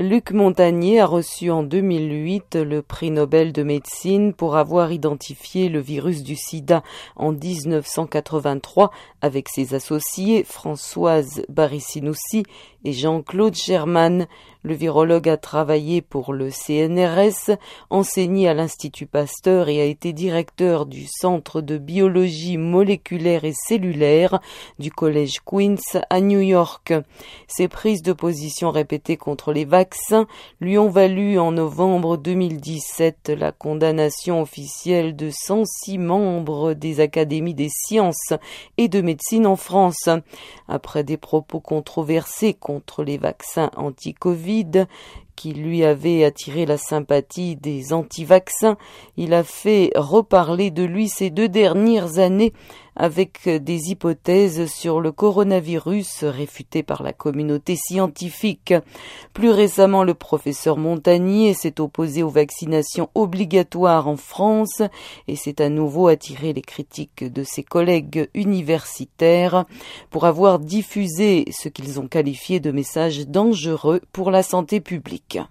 Luc Montagnier a reçu en 2008 le prix Nobel de médecine pour avoir identifié le virus du sida en 1983 avec ses associés Françoise Barissinoussi et Jean-Claude Germain. Le virologue a travaillé pour le CNRS, enseigné à l'Institut Pasteur et a été directeur du Centre de biologie moléculaire et cellulaire du Collège Queens à New York. Ses prises de position répétées contre les vaccins lui ont valu en novembre 2017 la condamnation officielle de 106 membres des académies des sciences et de médecine en France. Après des propos controversés contre les vaccins anti-Covid, vide qui lui avait attiré la sympathie des anti-vaccins, il a fait reparler de lui ces deux dernières années avec des hypothèses sur le coronavirus réfutées par la communauté scientifique. Plus récemment, le professeur Montagnier s'est opposé aux vaccinations obligatoires en France et s'est à nouveau attiré les critiques de ses collègues universitaires pour avoir diffusé ce qu'ils ont qualifié de messages dangereux pour la santé publique. ikke.